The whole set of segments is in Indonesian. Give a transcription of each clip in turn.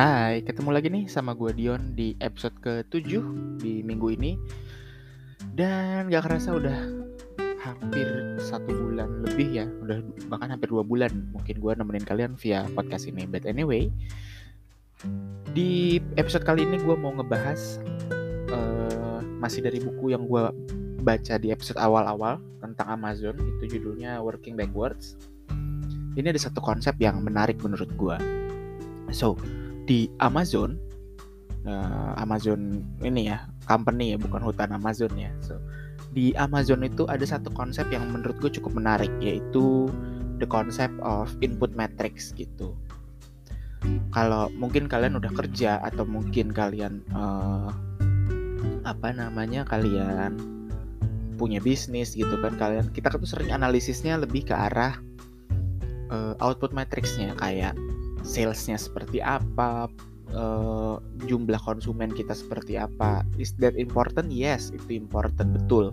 Hai, ketemu lagi nih sama gue Dion di episode ke-7 di minggu ini. Dan gak kerasa udah hampir satu bulan lebih ya Udah bahkan hampir dua bulan mungkin gue nemenin kalian via podcast ini. But anyway, di episode kali ini gue mau ngebahas uh, Masih dari buku yang gue baca di episode awal-awal tentang Amazon. Itu judulnya Working Backwards. Ini ada satu konsep yang menarik menurut gue So, di Amazon. Uh, Amazon ini ya company ya bukan hutan Amazon ya. So di Amazon itu ada satu konsep yang menurut gue cukup menarik yaitu the concept of input matrix gitu. Kalau mungkin kalian udah kerja atau mungkin kalian uh, apa namanya kalian punya bisnis gitu kan kalian kita tuh sering analisisnya lebih ke arah uh, output matrixnya. Kayak salesnya seperti apa, uh, jumlah konsumen kita seperti apa. Is that important? Yes, itu important betul.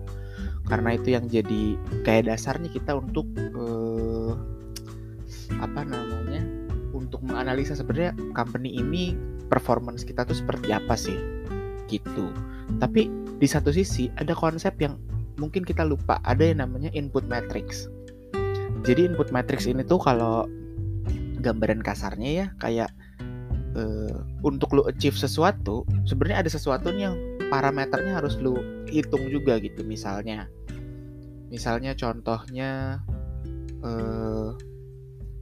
Karena itu yang jadi kayak dasarnya kita untuk uh, apa namanya? Untuk menganalisa sebenarnya company ini performance kita tuh seperti apa sih, gitu. Tapi di satu sisi ada konsep yang mungkin kita lupa, ada yang namanya input matrix. Jadi input matrix ini tuh kalau gambaran kasarnya ya kayak uh, untuk lu achieve sesuatu sebenarnya ada sesuatu yang parameternya harus lu hitung juga gitu. Misalnya misalnya contohnya uh,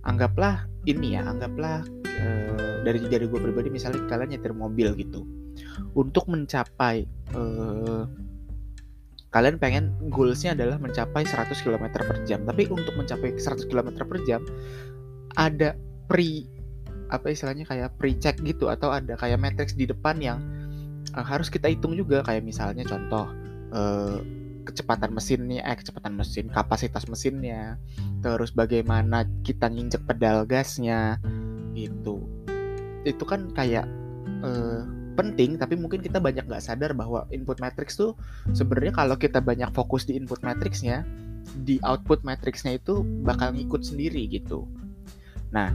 anggaplah ini ya anggaplah uh, dari dari gue pribadi misalnya kalian nyetir mobil gitu. Untuk mencapai uh, kalian pengen goalsnya adalah mencapai 100 km per jam. Tapi untuk mencapai 100 km per jam ada pre apa istilahnya kayak pre check gitu atau ada kayak matrix di depan yang uh, harus kita hitung juga. Kayak misalnya contoh uh, kecepatan mesinnya eh kecepatan mesin kapasitas mesinnya terus bagaimana kita nginjek pedal gasnya itu itu kan kayak uh, penting tapi mungkin kita banyak nggak sadar bahwa input matrix tuh sebenarnya kalau kita banyak fokus di input matrixnya di output matrixnya itu bakal ngikut sendiri gitu Nah,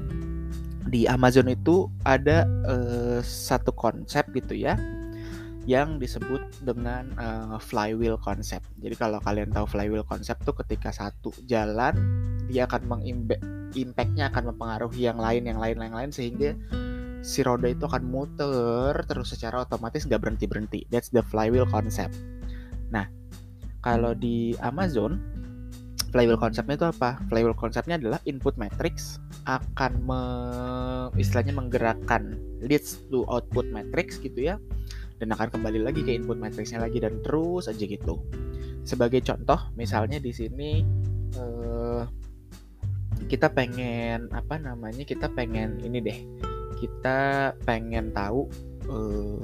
di Amazon itu ada uh, satu konsep gitu ya yang disebut dengan uh, flywheel konsep. Jadi kalau kalian tahu flywheel konsep tuh ketika satu jalan dia akan mengimpactnya akan mempengaruhi yang lain, yang lain, yang lain sehingga si roda itu akan muter terus secara otomatis nggak berhenti berhenti. That's the flywheel concept. Nah, kalau di Amazon flywheel konsepnya itu apa? Flywheel konsepnya adalah input matrix akan me, istilahnya menggerakkan leads to output matrix gitu ya dan akan kembali lagi ke input matrixnya lagi dan terus aja gitu. Sebagai contoh, misalnya di sini uh, kita pengen apa namanya? Kita pengen ini deh. Kita pengen tahu uh,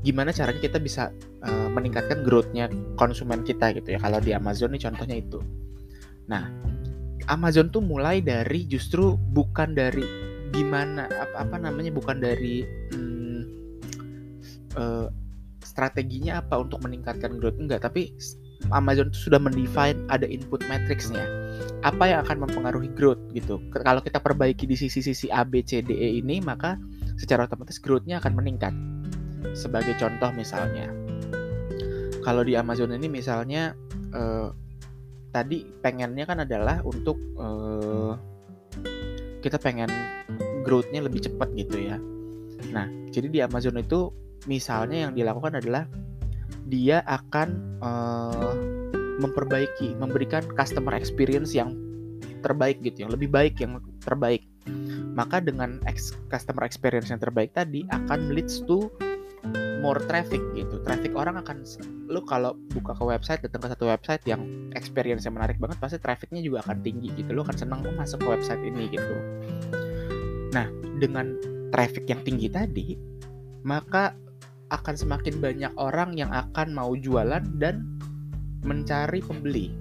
gimana caranya kita bisa uh, meningkatkan growth-nya konsumen kita gitu ya. Kalau di Amazon nih contohnya itu. Nah, Amazon tuh mulai dari justru bukan dari gimana apa apa namanya bukan dari hmm, uh, strateginya apa untuk meningkatkan growth enggak, tapi Amazon itu sudah mendefine ada input matrixnya apa yang akan mempengaruhi growth gitu. Kalau kita perbaiki di sisi-sisi A B C D E ini maka secara otomatis growth-nya akan meningkat. Sebagai contoh misalnya, kalau di Amazon ini misalnya uh, tadi pengennya kan adalah untuk uh, kita pengen growth-nya lebih cepat gitu ya. Nah, jadi di Amazon itu misalnya yang dilakukan adalah dia akan uh, memperbaiki, memberikan customer experience yang terbaik gitu, yang lebih baik, yang terbaik. Maka dengan ex customer experience yang terbaik tadi akan leads to more traffic gitu. Traffic orang akan lu kalau buka ke website datang ke satu website yang experience yang menarik banget pasti trafficnya juga akan tinggi gitu. Lu akan senang oh, masuk ke website ini gitu. Nah, dengan traffic yang tinggi tadi, maka akan semakin banyak orang yang akan mau jualan dan mencari pembeli.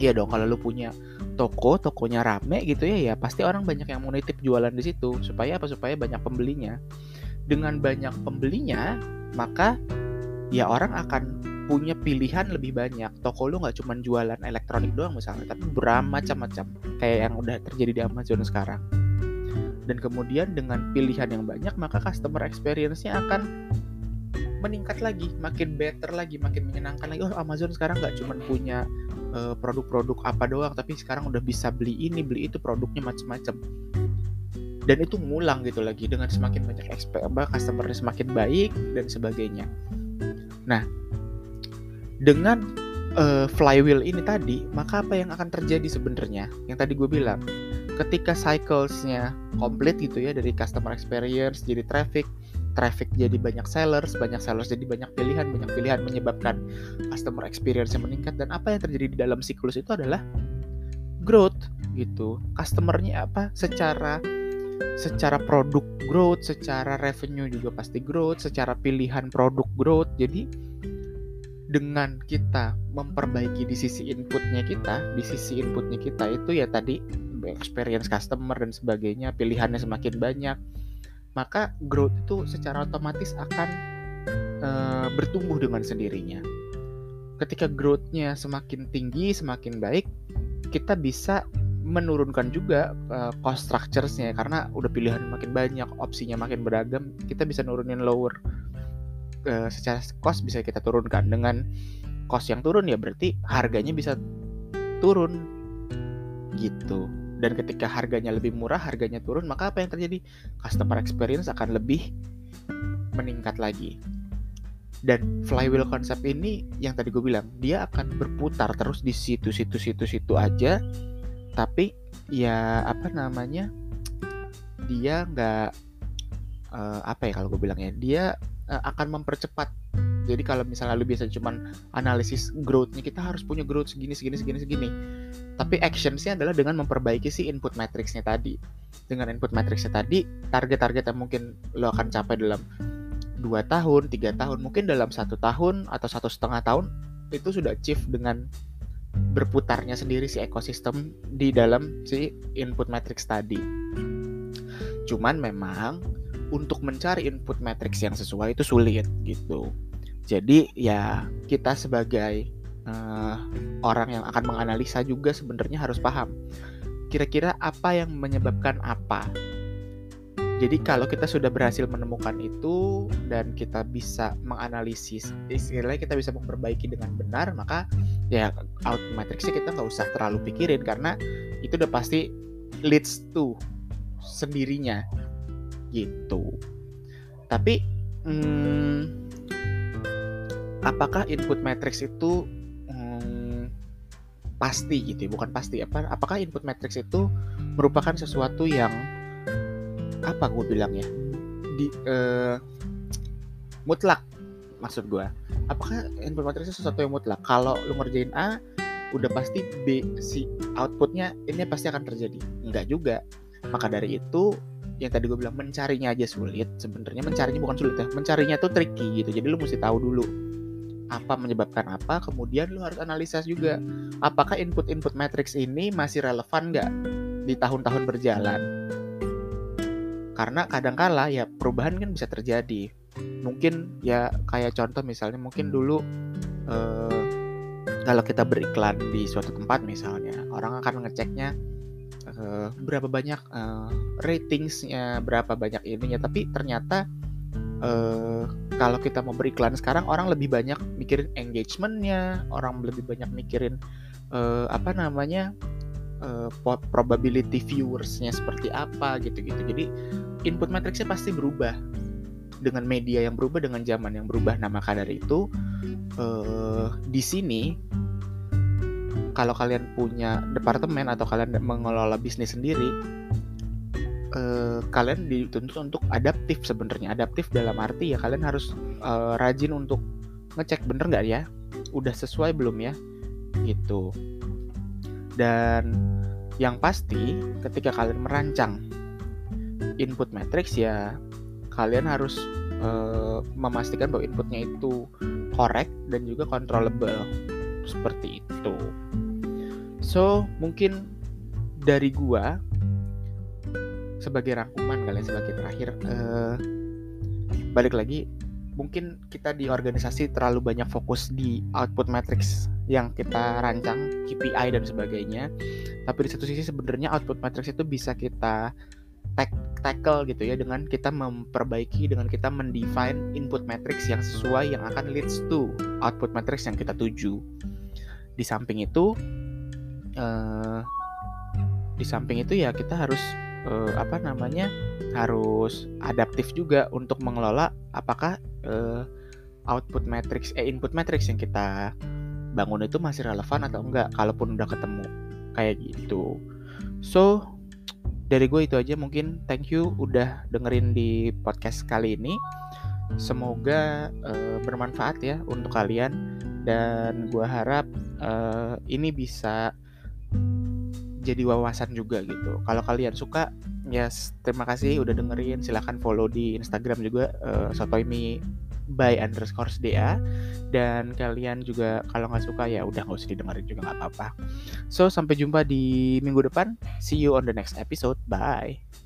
Iya dong, kalau lu punya toko, tokonya rame gitu ya, ya pasti orang banyak yang mau nitip jualan di situ supaya apa? Supaya banyak pembelinya dengan banyak pembelinya maka ya orang akan punya pilihan lebih banyak toko lu nggak cuma jualan elektronik doang misalnya tapi bermacam-macam kayak yang udah terjadi di Amazon sekarang dan kemudian dengan pilihan yang banyak maka customer experience-nya akan meningkat lagi, makin better lagi, makin menyenangkan lagi. Oh, Amazon sekarang nggak cuma punya uh, produk-produk apa doang, tapi sekarang udah bisa beli ini, beli itu, produknya macam-macam. Dan itu ngulang gitu lagi dengan semakin banyak apa customer semakin baik dan sebagainya. Nah, dengan uh, flywheel ini tadi, maka apa yang akan terjadi sebenarnya? Yang tadi gue bilang, ketika cyclesnya komplit gitu ya dari customer experience jadi traffic, traffic jadi banyak sellers, banyak sellers jadi banyak pilihan, banyak pilihan menyebabkan customer experience yang meningkat dan apa yang terjadi di dalam siklus itu adalah growth gitu. Customernya apa? Secara secara produk growth, secara revenue juga pasti growth, secara pilihan produk growth. Jadi dengan kita memperbaiki di sisi inputnya kita, di sisi inputnya kita itu ya tadi experience customer dan sebagainya, pilihannya semakin banyak, maka growth itu secara otomatis akan uh, bertumbuh dengan sendirinya. Ketika growth-nya semakin tinggi, semakin baik, kita bisa menurunkan juga uh, cost structures-nya karena udah pilihan makin banyak, opsinya makin beragam, kita bisa nurunin lower uh, secara cost bisa kita turunkan. Dengan cost yang turun ya berarti harganya bisa turun. Gitu. Dan ketika harganya lebih murah harganya turun maka apa yang terjadi? Customer experience akan lebih meningkat lagi. Dan flywheel konsep ini yang tadi gue bilang dia akan berputar terus di situ-situ situ-situ aja tapi ya apa namanya dia nggak uh, apa ya kalau gue bilang ya dia uh, akan mempercepat jadi kalau misalnya lu biasa cuman analisis growth-nya kita harus punya growth segini segini segini segini. Tapi actionsnya adalah dengan memperbaiki si input matrixnya tadi. Dengan input matrixnya tadi, target-target yang mungkin lo akan capai dalam dua tahun, tiga tahun, mungkin dalam satu tahun atau satu setengah tahun itu sudah achieve dengan berputarnya sendiri si ekosistem di dalam si input matrix tadi. Cuman memang untuk mencari input matrix yang sesuai itu sulit gitu. Jadi ya kita sebagai uh, orang yang akan menganalisa juga sebenarnya harus paham kira-kira apa yang menyebabkan apa. Jadi kalau kita sudah berhasil menemukan itu dan kita bisa menganalisis, istilahnya kita bisa memperbaiki dengan benar, maka ya out matrixnya kita nggak usah terlalu pikirin karena itu udah pasti leads to sendirinya gitu. Tapi hmm, apakah input matrix itu hmm, pasti gitu ya? bukan pasti apa apakah input matrix itu merupakan sesuatu yang apa gue bilang ya di uh, mutlak maksud gue apakah input matrix itu sesuatu yang mutlak? Kalau lu ngerjain A udah pasti B si outputnya ini pasti akan terjadi. Enggak juga. Maka dari itu yang tadi gue bilang mencarinya aja sulit. Sebenarnya mencarinya bukan sulit ya. Mencarinya tuh tricky gitu. Jadi lu mesti tahu dulu apa menyebabkan apa. Kemudian lu harus analisa juga apakah input-input matrix ini masih relevan nggak di tahun-tahun berjalan karena kadangkala ya perubahan kan bisa terjadi. Mungkin ya kayak contoh misalnya mungkin dulu eh, kalau kita beriklan di suatu tempat misalnya orang akan ngeceknya eh, berapa banyak eh, ratingsnya berapa banyak ininya. Tapi ternyata uh, kalau kita mau beriklan sekarang orang lebih banyak mikirin engagementnya orang lebih banyak mikirin uh, apa namanya uh, probability viewersnya seperti apa gitu-gitu. Jadi input matrixnya pasti berubah. Dengan media yang berubah dengan zaman yang berubah. Nah maka itu uh, di sini kalau kalian punya departemen atau kalian mengelola bisnis sendiri uh, kalian dituntut untuk adaptif sebenarnya. Adaptif dalam arti ya kalian harus uh, rajin untuk ngecek bener nggak ya? Udah sesuai belum ya? Gitu dan yang pasti ketika kalian merancang input matrix ya kalian harus uh, memastikan bahwa inputnya itu correct dan juga controllable. Seperti itu. So mungkin dari gua sebagai rangkuman kalian sebagai terakhir uh, balik lagi mungkin kita di organisasi terlalu banyak fokus di output matrix yang kita rancang KPI dan sebagainya tapi di satu sisi sebenarnya output matrix itu bisa kita tackle gitu ya dengan kita memperbaiki dengan kita mendefine input matrix yang sesuai yang akan leads to output matrix yang kita tuju. Di samping itu uh, di samping itu ya kita harus uh, apa namanya harus adaptif juga untuk mengelola apakah uh, output matrix eh input matrix yang kita bangun itu masih relevan atau enggak kalaupun udah ketemu kayak gitu. So dari gue itu aja mungkin thank you udah dengerin di podcast kali ini. Semoga uh, bermanfaat ya untuk kalian dan gue harap uh, ini bisa jadi wawasan juga gitu. Kalau kalian suka ya yes, terima kasih udah dengerin. Silahkan follow di Instagram juga uh, sotoimi by underscore da dan kalian juga kalau nggak suka ya udah nggak usah didengerin juga nggak apa-apa. So sampai jumpa di minggu depan. See you on the next episode. Bye